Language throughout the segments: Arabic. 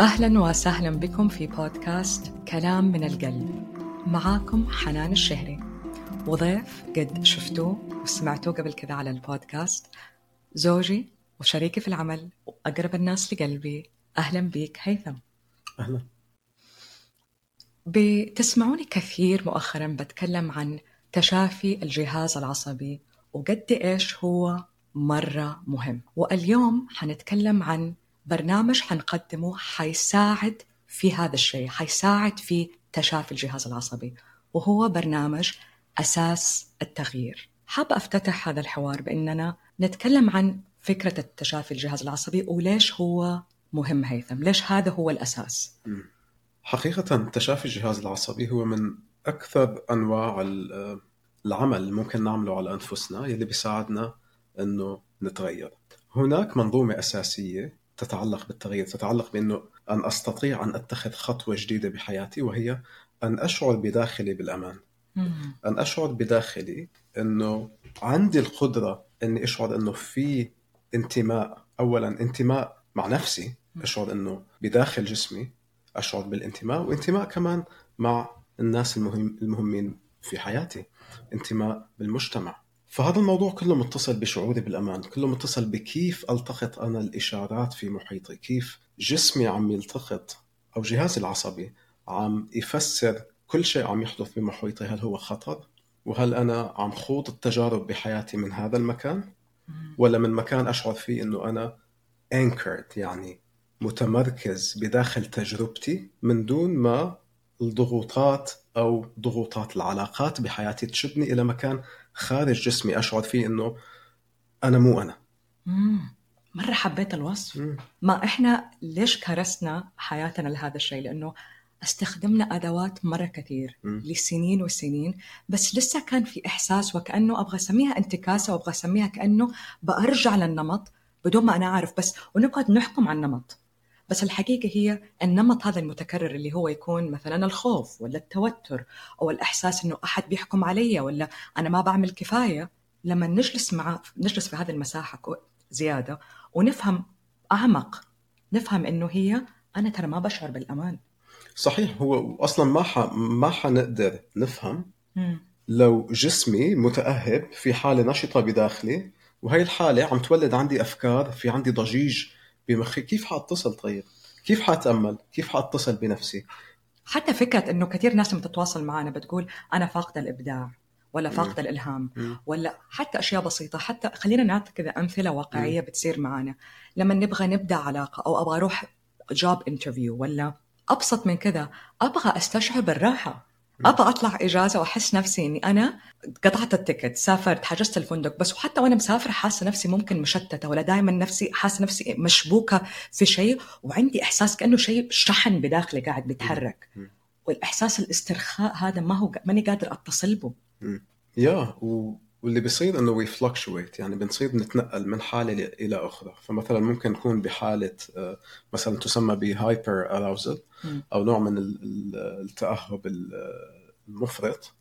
أهلا وسهلا بكم في بودكاست كلام من القلب. معاكم حنان الشهري. وضيف قد شفتوه وسمعتوه قبل كذا على البودكاست. زوجي وشريكي في العمل وأقرب الناس لقلبي. أهلا بك هيثم. أهلا. بتسمعوني كثير مؤخرا بتكلم عن تشافي الجهاز العصبي وقد إيش هو مرة مهم. واليوم حنتكلم عن برنامج حنقدمه حيساعد في هذا الشيء حيساعد في تشافي الجهاز العصبي وهو برنامج أساس التغيير. حابة أفتتح هذا الحوار بأننا نتكلم عن فكرة التشافي الجهاز العصبي وليش هو مهم هيثم ليش هذا هو الأساس؟ حقيقة تشافي الجهاز العصبي هو من أكثر أنواع العمل اللي ممكن نعمله على أنفسنا يلي بيساعدنا أنه نتغير. هناك منظومة أساسية تتعلق بالتغيير تتعلق بأنه أن أستطيع أن أتخذ خطوة جديدة بحياتي وهي أن أشعر بداخلي بالأمان. أن أشعر بداخلي أنه عندي القدرة أني أشعر أنه في انتماء أولا انتماء مع نفسي أشعر أنه بداخل جسمي أشعر بالانتماء وانتماء كمان مع الناس المهم المهمين في حياتي انتماء بالمجتمع. فهذا الموضوع كله متصل بشعوري بالأمان كله متصل بكيف ألتقط أنا الإشارات في محيطي كيف جسمي عم يلتقط أو جهازي العصبي عم يفسر كل شيء عم يحدث بمحيطي هل هو خطر؟ وهل أنا عم خوض التجارب بحياتي من هذا المكان؟ ولا من مكان أشعر فيه أنه أنا anchored يعني متمركز بداخل تجربتي من دون ما الضغوطات أو ضغوطات العلاقات بحياتي تشدني إلى مكان خارج جسمي أشعر فيه إنه أنا مو أنا مم. مرة حبيت الوصف مم. ما إحنا ليش كرسنا حياتنا لهذا الشيء لأنه استخدمنا أدوات مرة كثير م. لسنين وسنين بس لسه كان في إحساس وكأنه أبغى أسميها انتكاسة وأبغى أسميها كأنه برجع للنمط بدون ما أنا أعرف بس ونقعد نحكم على النمط بس الحقيقة هي النمط هذا المتكرر اللي هو يكون مثلا الخوف ولا التوتر أو الإحساس أنه أحد بيحكم علي ولا أنا ما بعمل كفاية لما نجلس مع نجلس في هذه المساحة زيادة ونفهم أعمق نفهم أنه هي أنا ترى ما بشعر بالأمان صحيح هو أصلا ما ح... ما حنقدر نفهم م. لو جسمي متأهب في حالة نشطة بداخلي وهي الحالة عم تولد عندي أفكار في عندي ضجيج بمخي كيف حاتصل طيب؟ كيف حاتأمل؟ كيف حاتصل بنفسي؟ حتى فكرة إنه كثير ناس لما تتواصل معنا بتقول أنا فاقدة الإبداع ولا فاقدة الإلهام ولا حتى أشياء بسيطة. حتى خلينا نعطي كذا أمثلة واقعية بتصير معنا لما نبغى نبدأ علاقة أو أبغى أروح جوب انترفيو ولا أبسط من كذا أبغى أستشعر بالراحة. أبغى أطلع إجازة وأحس نفسي إني أنا قطعت ال ticket سافرت حجزت الفندق بس وحتى وأنا مسافرة حاسة نفسي ممكن مشتتة ولا دائما نفسي حاسة نفسي مشبوكة في شيء وعندي إحساس كأنه شيء شحن بداخلي قاعد بيتحرك. والإحساس الاسترخاء هذا ما هو ماني قادر أتصل به. يا واللي بيصير إنه we fluctuate يعني بنصير نتنقل من حالة إلى أخرى. فمثلا ممكن نكون بحالة آه، مثلا تسمى ب hyper arousal أو نوع من التأهب المفرط.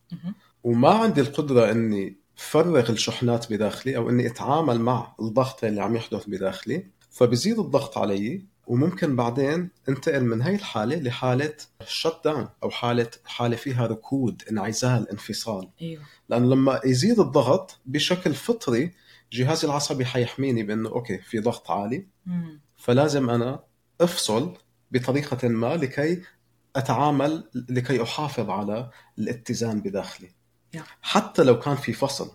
وما عندي القدرة إني فرغ الشحنات بداخلي أو إني أتعامل مع الضغط اللي عم يحدث بداخلي. فبزيد الضغط علي وممكن بعدين انتقل من هاي الحالة لحالة shut down أو حاله حالة فيها ركود انعزال انفصال أيوه لأنه لما يزيد الضغط بشكل فطري جهازي العصبي حيحميني بأنه okay في ضغط عالي مم. فلازم أنا أفصل بطريقة ما لكي أتعامل لكي أحافظ على الاتزان بداخلي yeah. حتى لو كان في فصل.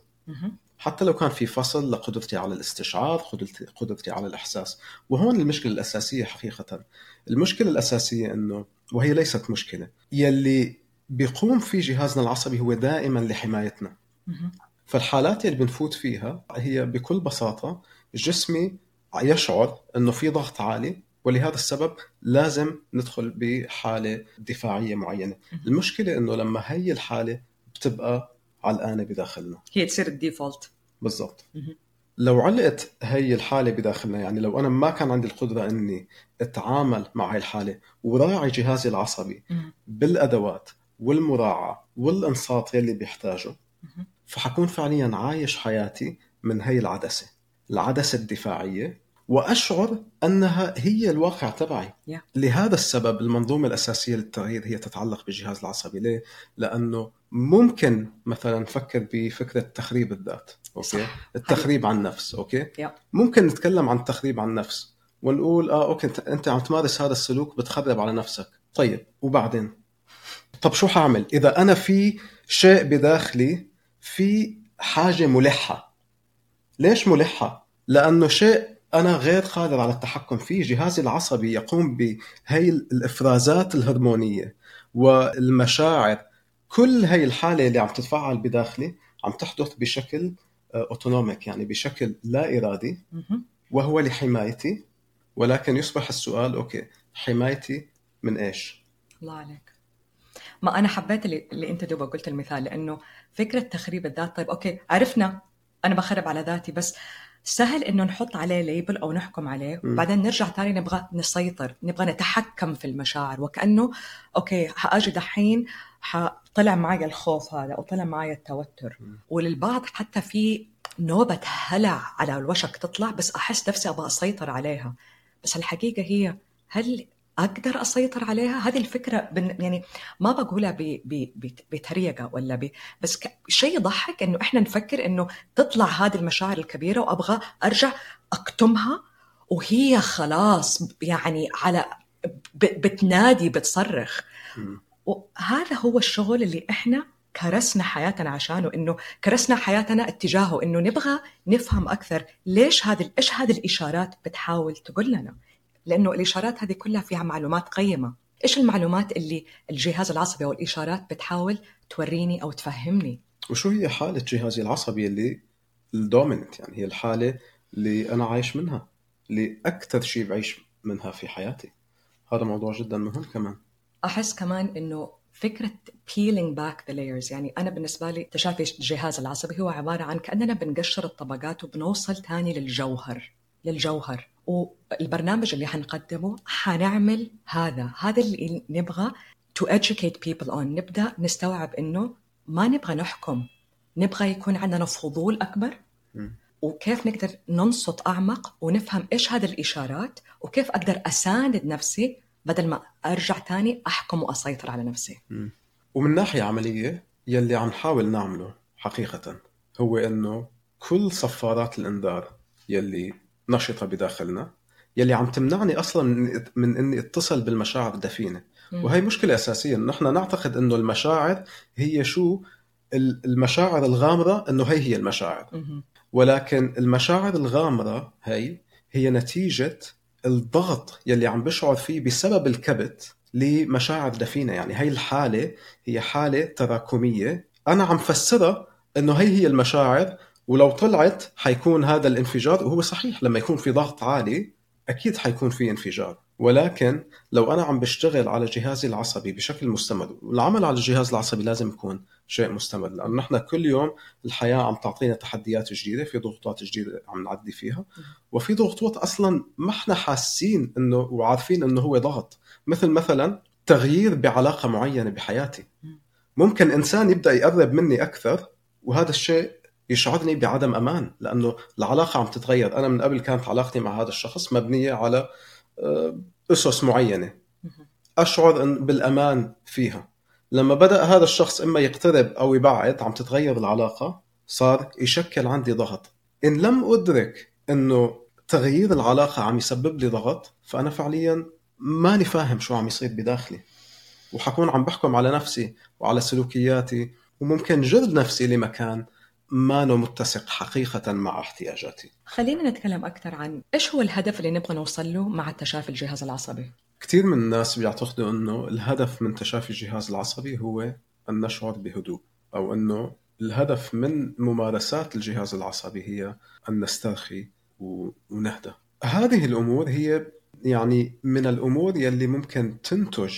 حتى لو كان في فصل لقدرتي على الاستشعار قدرتي, على الإحساس. وهون المشكلة الأساسية حقيقة. المشكلة الأساسية أنه وهي ليست مشكلة. يلي بيقوم في جهازنا العصبي هو دائما لحمايتنا. فالحالات اللي بنفوت فيها هي بكل بساطة جسمي يشعر أنه في ضغط عالي ولهذا السبب لازم ندخل بحالة دفاعية معينة. المشكلة أنه لما هي الحالة بتبقى علقانه بداخلنا. هي تصير الديفولت. بالضبط. لو علقت هي الحالة بداخلنا يعني لو أنا ما كان عندي القدرة إني أتعامل مع هاي الحالة وراعي جهازي العصبي بالأدوات والمراعاة والإنصات يلي بيحتاجه فحكون فعليا عايش حياتي من هي العدسة العدسة الدفاعية وأشعر أنها هي الواقع تبعي. Yeah. لهذا السبب المنظومة الأساسية للتغيير هي تتعلق بالجهاز العصبي. ليه؟ لأنه ممكن مثلا نفكر بفكرة تخريب الذات. okay؟ صح. التخريب عن النفس okay. ممكن نتكلم عن التخريب عن النفس ونقول آه okay انت أنت عم تمارس هذا السلوك بتخرب على نفسك. طيب وبعدين؟ طب شو حاعمل؟ إذا أنا في شيء بداخلي في حاجة ملحة. ليش ملحة؟ لأنه شيء أنا غير قادر على التحكم فيه. جهازي العصبي يقوم بهي الإفرازات الهرمونية والمشاعر. كل هي الحالة اللي عم تتفاعل بداخلي عم تحدث بشكل autonomic يعني بشكل لا إرادي. وهو لحمايتي ولكن يصبح السؤال okay حمايتي من إيش؟ الله عليك ما أنا حبيت اللي, اللي أنت دوبك قلت المثال لأنه فكرة تخريب الذات طيب okay عرفنا أنا بخرب على ذاتي بس سهل إنه نحط عليه label أو نحكم عليه. وبعدين نرجع تاني نبغى نسيطر نبغى نتحكم في المشاعر وكأنه okay حاجي دحين طلع معي الخوف هذا أو طلع معي التوتر. وللبعض حتى في نوبة هلع على الوشك تطلع بس أحس نفسي أبغى أسيطر عليها بس الحقيقة هي هل أقدر أسيطر عليها؟ هذه الفكرة بن يعني ما بقولها ب- ب- ب- بتريقة ولا ب بس ك- شيء يضحك إنه إحنا نفكر إنه تطلع هذه المشاعر الكبيرة وأبغى أرجع أكتمها وهي خلاص يعني على ب- بتنادي بتصرخ. وهذا هو الشغل اللي إحنا كرسنا حياتنا عشانه إنه كرسنا حياتنا اتجاهه إنه نبغى نفهم أكثر ليش هذه إيش هذه الإشارات بتحاول تقول لنا. لأنه الإشارات هذه كلها فيها معلومات قيمة. إيش المعلومات اللي الجهاز العصبي أو الإشارات بتحاول توريني أو تفهمني؟ وشو هي حالة جهازي العصبي اللي الدوميننت يعني هي الحالة اللي أنا عايش منها اللي أكثر شيء بعيش منها في حياتي؟ هذا موضوع جدا مهم كمان. أحس كمان إنه فكرة peeling back the layers يعني أنا بالنسبة لي تشافي الجهاز العصبي هو عبارة عن كأننا بنقشر الطبقات وبنوصل تاني للجوهر للجوهر. والبرنامج اللي حنقدمه حنعمل هذا هذا اللي نبغى to educate people on. نبدأ نستوعب إنه ما نبغى نحكم نبغى يكون عندنا فضول أكبر. وكيف نقدر ننصت أعمق ونفهم إيش هذه الإشارات وكيف أقدر أساند نفسي بدل ما أرجع تاني أحكم وأسيطر على نفسي ومن ناحية عملية يلي عم نحاول نعمله حقيقة هو إنه كل صفارات الإنذار يلي نشطة بداخلنا يلي عم تمنعني أصلا من, من إني اتصل بالمشاعر الدفينة مم. وهي مشكلة أساسية إنه نحن نعتقد إنه المشاعر هي شو ال- المشاعر الغامرة إنه هي هي المشاعر. ولكن المشاعر الغامرة هي هي نتيجة الضغط يلي عم بشعر فيه بسبب الكبت لمشاعر دفينة. يعني هي الحالة هي حالة تراكمية. أنا عم فسرها إنه هي هي المشاعر ولو طلعت حيكون هذا الانفجار وهو صحيح لما يكون في ضغط عالي أكيد حيكون في انفجار. ولكن لو أنا عم بشتغل على جهازي العصبي بشكل مستمر والعمل على الجهاز العصبي لازم يكون شيء مستمر لأنه نحن كل يوم الحياة عم تعطينا تحديات جديدة في ضغوطات جديدة عم نعدي فيها وفي ضغوطات أصلا ما إحنا حاسين إنه وعارفين إنه هو ضغط. مثل مثلا تغيير بعلاقة معينة بحياتي. ممكن إنسان يبدأ يقرب مني أكثر وهذا الشيء يشعرني بعدم أمان لأنه العلاقة عم تتغير. أنا من قبل كانت علاقتي مع هذا الشخص مبنية على آه، أسس معينة. مهم. أشعر إن بالأمان فيها. لما بدأ هذا الشخص إما يقترب أو يبعد عم تتغير العلاقة صار يشكل عندي ضغط. إن لم أدرك إنه تغيير العلاقة عم يسبب لي ضغط فأنا فعليا ماني فاهم شو عم يصير بداخلي. وحكون عم بحكم على نفسي وعلى سلوكياتي وممكن جر نفسي لمكان ما متسق حقيقة مع احتياجاتي خلينا نتكلم أكثر عن إيش هو الهدف اللي نبغى نوصل له مع تشافي الجهاز العصبي كثير من الناس بيعتقدوا إنه الهدف من تشافي الجهاز العصبي هو أن نشعر بهدوء أو إنه الهدف من ممارسات الجهاز العصبي هي أن نسترخي ونهدى. هذه الأمور هي يعني من الأمور يلي ممكن تنتج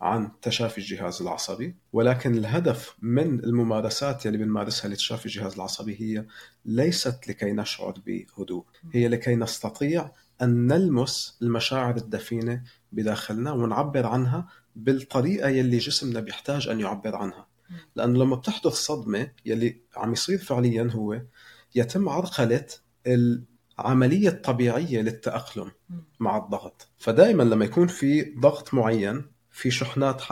عن تشافي الجهاز العصبي ولكن الهدف من الممارسات يلي بنمارسها لتشافي الجهاز العصبي هي ليست لكي نشعر بهدوء هي لكي نستطيع أن نلمس المشاعر الدفينة بداخلنا ونعبر عنها بالطريقة يلي جسمنا بيحتاج أن يعبر عنها. لأنه لما بتحدث صدمة يلي عم يصير فعليا هو يتم عرقلة عمليه طبيعيه للتأقلم مع الضغط. فدائما لما يكون في ضغط معين في شحنات.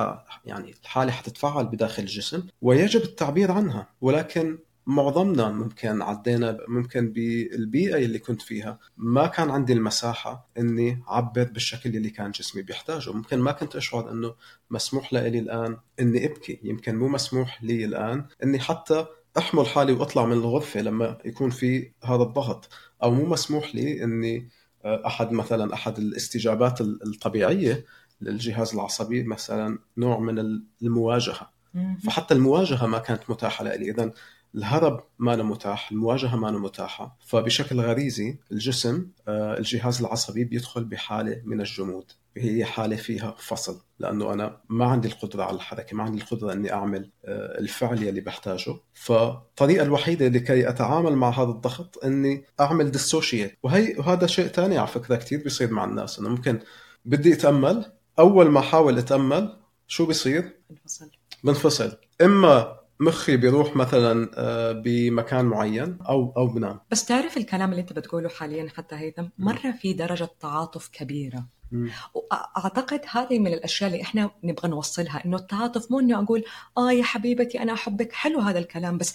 يعني الحاله حتتفاعل بداخل الجسم ويجب التعبير عنها. ولكن معظمنا ممكن عدينا ممكن بالبيئة اللي كنت فيها ما كان عندي المساحة إني أعبر بالشكل اللي كان جسمي بيحتاجه. ممكن ما كنت أشعر إنه مسموح لي الآن إني أبكي. يمكن مو مسموح لي الآن إني حتى أحمل حالي وأطلع من الغرفة لما يكون في هذا الضغط. أو مو مسموح لي إني آه، أحد مثلا أحد الاستجابات الطبيعية للجهاز العصبي مثلا نوع من المواجهة. فحتى المواجهة ما كانت متاحة لي إذا الهرب ما متاح المواجهة ما متاحة. فبشكل غريزي الجسم آه، الجهاز العصبي بيدخل بحالة من الجمود. هي حالة فيها فصل لأنه أنا ما عندي القدرة على الحركة ما عندي القدرة أني أعمل آه، الفعل يلي بحتاجه. فالطريقة الوحيدة لكي أتعامل مع هذا الضغط أني أعمل dissociate وهي وهذا شيء ثاني على فكرة كثير بيصير مع الناس أنه ممكن بدي أتأمل أول ما أحاول أتأمل شو بيصير؟ بنفصل بنفصل إما مخي بيروح مثلا آه، بمكان معين أو أو بنام. بس تعرف الكلام اللي أنت بتقوله حاليا حتى هيثم؟ مرة في درجة تعاطف كبيرة. وأعتقد هذه من الأشياء اللي إحنا نبغى نوصلها إنه التعاطف مو انه أقول آه يا حبيبتي أنا أحبك حلو هذا الكلام بس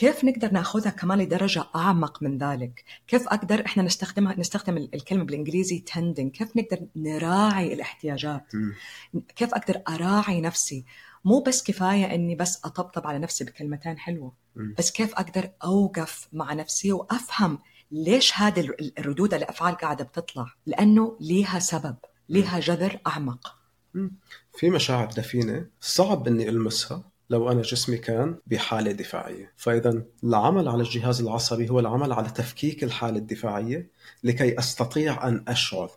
كيف نقدر نأخذها كمان لدرجة أعمق من ذلك؟ كيف أقدر إحنا نستخدمها نستخدم الكلمة بالإنجليزي تندنج، كيف نقدر نراعي الاحتياجات؟ كيف أقدر أراعي نفسي؟ مو بس كفاية إني بس أطبطب على نفسي بكلمتين حلوة بس كيف أقدر أوقف مع نفسي وأفهم ليش هذه الردود الأفعال قاعدة بتطلع؟ لأنه ليها سبب ليها جذر أعمق. في مشاعر دفينة صعب إني ألمسها لو أنا جسمي كان بحالة دفاعية، فاذا العمل على الجهاز العصبي هو العمل على تفكيك الحالة الدفاعية لكي أستطيع أن أشعر.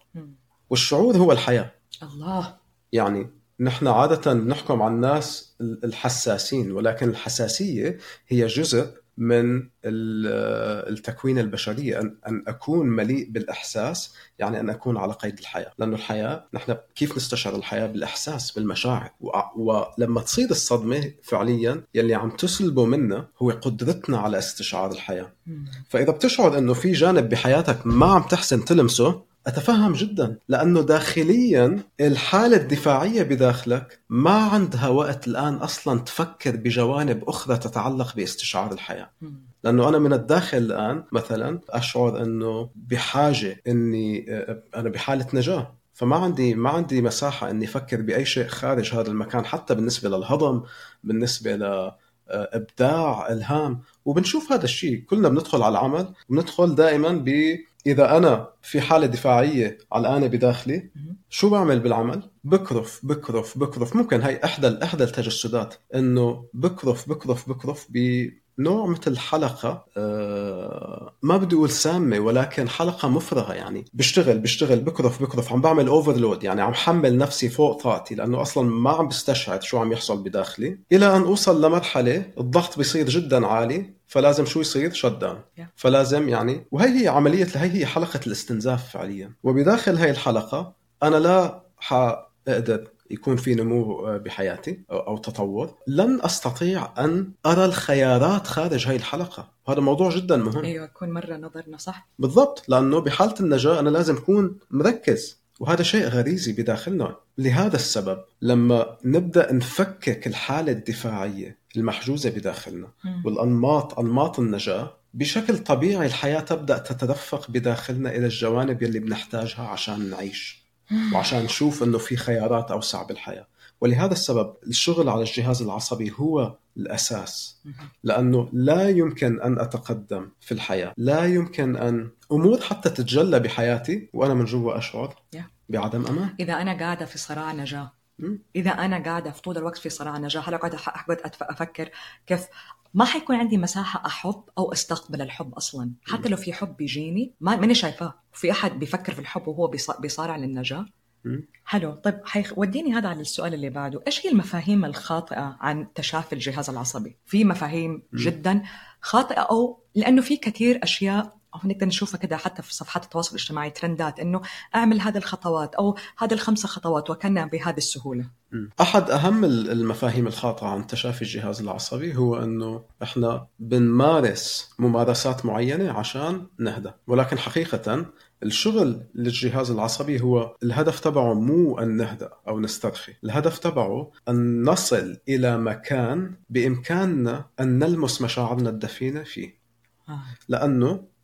والشعور هو الحياة. الله يعني نحن عادة نحكم على الناس الحساسين ولكن الحساسية هي جزء من التكوين البشرية أن أكون مليء بالإحساس يعني أن أكون على قيد الحياة. لأنه الحياة نحن كيف نستشعر الحياة؟ بالإحساس بالمشاعر. ولما تصير الصدمة فعليا يلي عم تسلبه منا هو قدرتنا على استشعار الحياة. فإذا بتشعر أنه في جانب بحياتك ما عم تحسن تلمسه أتفهم جدا. لأنه داخليا الحالة الدفاعية بداخلك ما عندها وقت الآن أصلا تفكر بجوانب أخرى تتعلق باستشعار الحياة. لأنه أنا من الداخل الآن مثلا أشعر أنه بحاجة أني أنا بحالة نجاة. فما عندي ما عندي مساحة أني أفكر بأي شيء خارج هذا المكان حتى بالنسبة للهضم بالنسبة ل إبداع إلهام. وبنشوف هذا الشيء. كلنا بندخل على العمل بندخل دائما ب إذا أنا في حالة دفاعية علقانه بداخلي شو بعمل بالعمل؟ بكرف بكرف بكرف. ممكن هاي إحدى إحدى التجسدات إنه بكرف بكرف بكرف بنوع مثل حلقة آه ما بدي أقول سامة ولكن حلقة مفرغة يعني. بشتغل بشتغل بكرف بكرف عم بعمل overload يعني عم حمل نفسي فوق طاقتي لأنه أصلا ما عم بستشعر شو عم يحصل بداخلي. إلى أن أوصل لمرحلة الضغط بيصير جدا عالي فلازم شو يصير؟ shut down فلازم يعني وهي هي عملية هي هي حلقة الاستنزاف فعليا. وبداخل هي الحلقة أنا لا حاقدر يكون في نمو بحياتي أو تطور. لن أستطيع أن أرى الخيارات خارج هاي الحلقة. هذا موضوع جدا مهم. أيوه يكون مرة نظرنا صح. بالضبط لأنه بحالة النجاة أنا لازم أكون مركز. وهذا شيء غريزي بداخلنا. لهذا السبب لما نبدأ نفكك الحالة الدفاعية المحجوزة بداخلنا والأنماط أنماط النجاة بشكل طبيعي الحياة تبدأ تتدفق بداخلنا إلى الجوانب يلي بنحتاجها عشان نعيش. وعشان نشوف إنه في خيارات أوسع بالحياة. ولهذا السبب الشغل على الجهاز العصبي هو الأساس. لأنه لا يمكن أن أتقدم في الحياة. لا يمكن أن امور حتى تتجلى بحياتي وأنا من جوا أشعر بعدم أمان. إذا أنا قاعدة في صراع نجاة. إذا أنا قاعدة في طول الوقت في صراع نجاه هلا قاعدة اقعد أفكر كيف ما حيكون عندي مساحة أحب أو أستقبل الحب أصلا؟ حتى لو في حب بيجيني ما ماني شايفاه. في أحد بيفكر في الحب وهو بيصارع للنجاه حلو. طيب وديني هذا على السؤال اللي بعده. إيش هي المفاهيم الخاطئة عن تشافي الجهاز العصبي؟ في مفاهيم جدا خاطئة أو لأنه في كثير أشياء أو نقدر نشوفها كده حتى في صفحات التواصل الاجتماعي ترندات إنه أعمل هذه الخطوات أو هذه الخمسة خطوات وكانها بهذه السهولة. أحد أهم المفاهيم الخاطئة عن تشافي الجهاز العصبي هو إنه إحنا بنمارس ممارسات معينة عشان نهدى. ولكن حقيقة الشغل للجهاز العصبي هو الهدف تبعه مو أن نهدأ أو نسترخي. الهدف تبعه أن نصل إلى مكان بإمكاننا أن نلمس مشاعرنا الدفينة فيه. آه.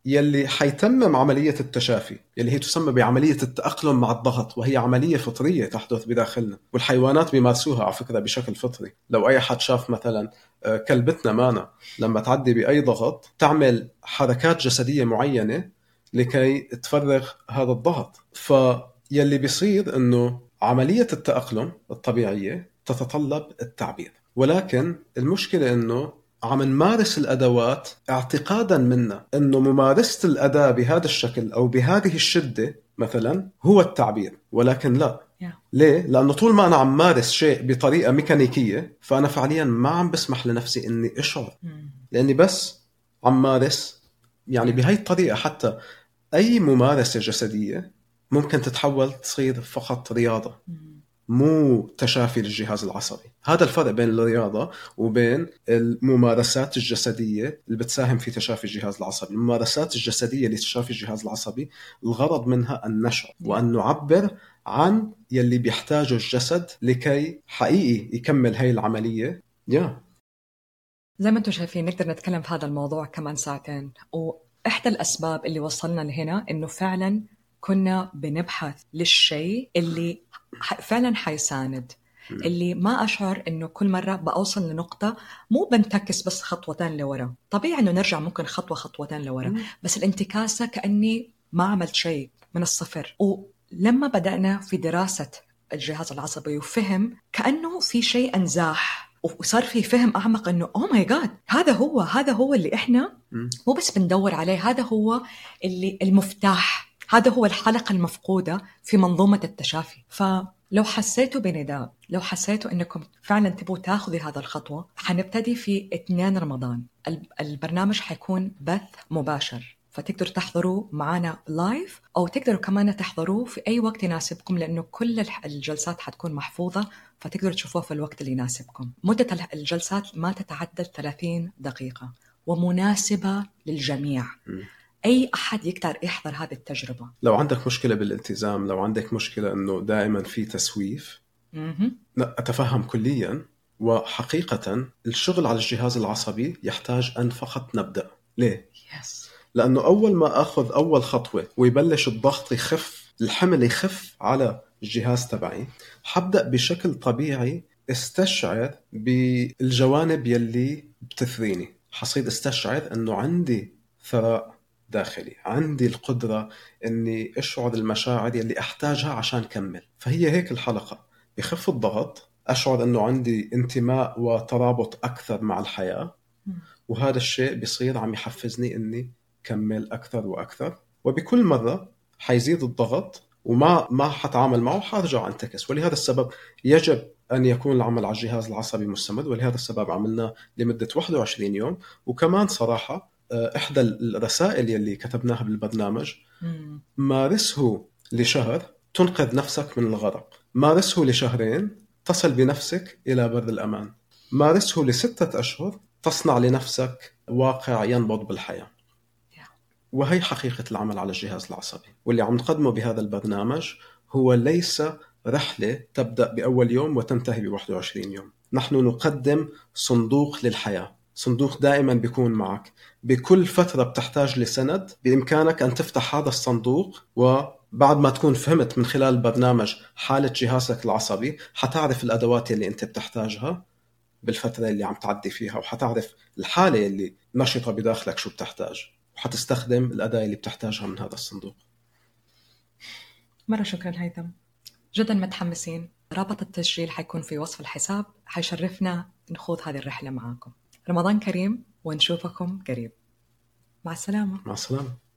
يلي حيتمم عملية التشافي يلي هي تسمى بعملية التأقلم مع الضغط وهي عملية فطرية تحدث بداخلنا. والحيوانات بيمارسوها على فكرة بشكل فطري. لو أي حد شاف مثلا آه، كلبتنا مانا لما تعدي بأي ضغط تعمل حركات جسدية معينة لكي تفرغ هذا الضغط. فيلي بيصير إنه عملية التأقلم الطبيعية تتطلب التعبير. ولكن المشكلة إنه عم نمارس الأدوات اعتقادا منا أنه ممارسة الأداة بهذا الشكل أو بهذه الشدة مثلا هو التعبير ولكن لا yeah. ليه؟ لأنه طول ما أنا عم مارس شيء بطريقة ميكانيكية فأنا فعليا ما عم بسمح لنفسي إني أشعر mm. لأني بس عم مارس يعني بهي الطريقة حتى أي ممارسة جسدية ممكن تتحول تصير فقط رياضة مو تشافي للجهاز العصبي. هذا الفرق بين الرياضة وبين الممارسات الجسدية اللي بتساهم في تشافي الجهاز العصبي. الممارسات الجسدية لتشافي الجهاز العصبي الغرض منها أن نشعر وأن نعبر عن يلي بيحتاجه الجسد لكي حقيقي يكمل هاي العملية. يا. yeah. زي ما أنتم شايفين نقدر نتكلم في هذا الموضوع كمان ساعتين. وإحدى الأسباب اللي وصلنا لهنا إنه فعلا كنا بنبحث للشيء اللي فعلا حيساند. اللي ما أشعر إنه كل مرة بأوصل لنقطة مو بنتكس بس خطوتين لورا. طبيعي إنه نرجع ممكن خطوة خطوتين لورا بس الانتكاسة كأني ما عملت شيء من الصفر. ولما بدأنا في دراسة الجهاز العصبي وفهم كأنه في شيء انزاح وصار في فهم أعمق إنه اوه ماي جاد هذا هو هذا هو اللي إحنا مو بس بندور عليه هذا هو اللي المفتاح هذا هو الحلقة المفقودة في منظومة التشافي. فلو حسيتوا بنداء لو حسيتوا إنكم فعلا تبغوا تاخذي هذا الخطوة حنبتدي في 2 رمضان. البرنامج حيكون بث مباشر. فتقدروا تحضروا معنا لايف أو تقدروا كمان تحضروه في أي وقت يناسبكم لأنه كل الجلسات حتكون محفوظة فتقدروا تشوفوها في الوقت اللي يناسبكم. مدة الجلسات ما تتعدى 30 دقيقة ومناسبة للجميع. أي أحد يقدر يحضر هذه التجربة. لو عندك مشكلة بالالتزام لو عندك مشكلة إنه دائما في تسويف أتفهم كليا. وحقيقة الشغل على الجهاز العصبي يحتاج أن فقط نبدأ. ليه؟ يس لأنه أول ما أخذ أول خطوة ويبلش الضغط يخف الحمل يخف على الجهاز تبعي حبدأ بشكل طبيعي استشعر بالجوانب يلي بتثريني. حصير استشعر إنه عندي ثراء داخلي. عندي القدرة إني أشعر المشاعر يلي أحتاجها عشان كمل. فهي هيك الحلقة. بخف الضغط أشعر إنه عندي انتماء وترابط أكثر مع الحياة. وهذا الشيء بيصير عم يحفزني إني كمل أكثر وأكثر. وبكل مرة حيزيد الضغط وما ما حتعامل معه حارجع أنتكس. ولهذا السبب يجب أن يكون العمل على الجهاز العصبي مستمر. ولهذا السبب عملناه لمدة 21 يوم. وكمان صراحة إحدى الرسائل يلي كتبناها بالبرنامج. مارسه لشهر تنقذ نفسك من الغرق. مارسه لشهرين تصل بنفسك إلى بر الأمان. مارسه لستة أشهر تصنع لنفسك واقع ينبض بالحياة. وهي حقيقة العمل على الجهاز العصبي. واللي عم نقدمه بهذا البرنامج هو ليس رحلة تبدأ بأول يوم وتنتهي ب 21 يوم. نحن نقدم صندوق للحياة. صندوق دائما بيكون معك. بكل فترة بتحتاج لسند بإمكانك أن تفتح هذا الصندوق وبعد ما تكون فهمت من خلال البرنامج حالة جهازك العصبي حتعرف الأدوات اللي أنت بتحتاجها بالفترة اللي عم تعدي فيها وحتعرف الحالة اللي نشطة بداخلك شو بتحتاج وحتستخدم الأداة اللي بتحتاجها من هذا الصندوق. مرة شكرا هيثم. جدا متحمسين. رابط التسجيل حيكون في وصف الحساب حيشرفنا نخوض هذه الرحلة معاكم. رمضان كريم ونشوفكم قريب. مع السلامة. مع السلامة.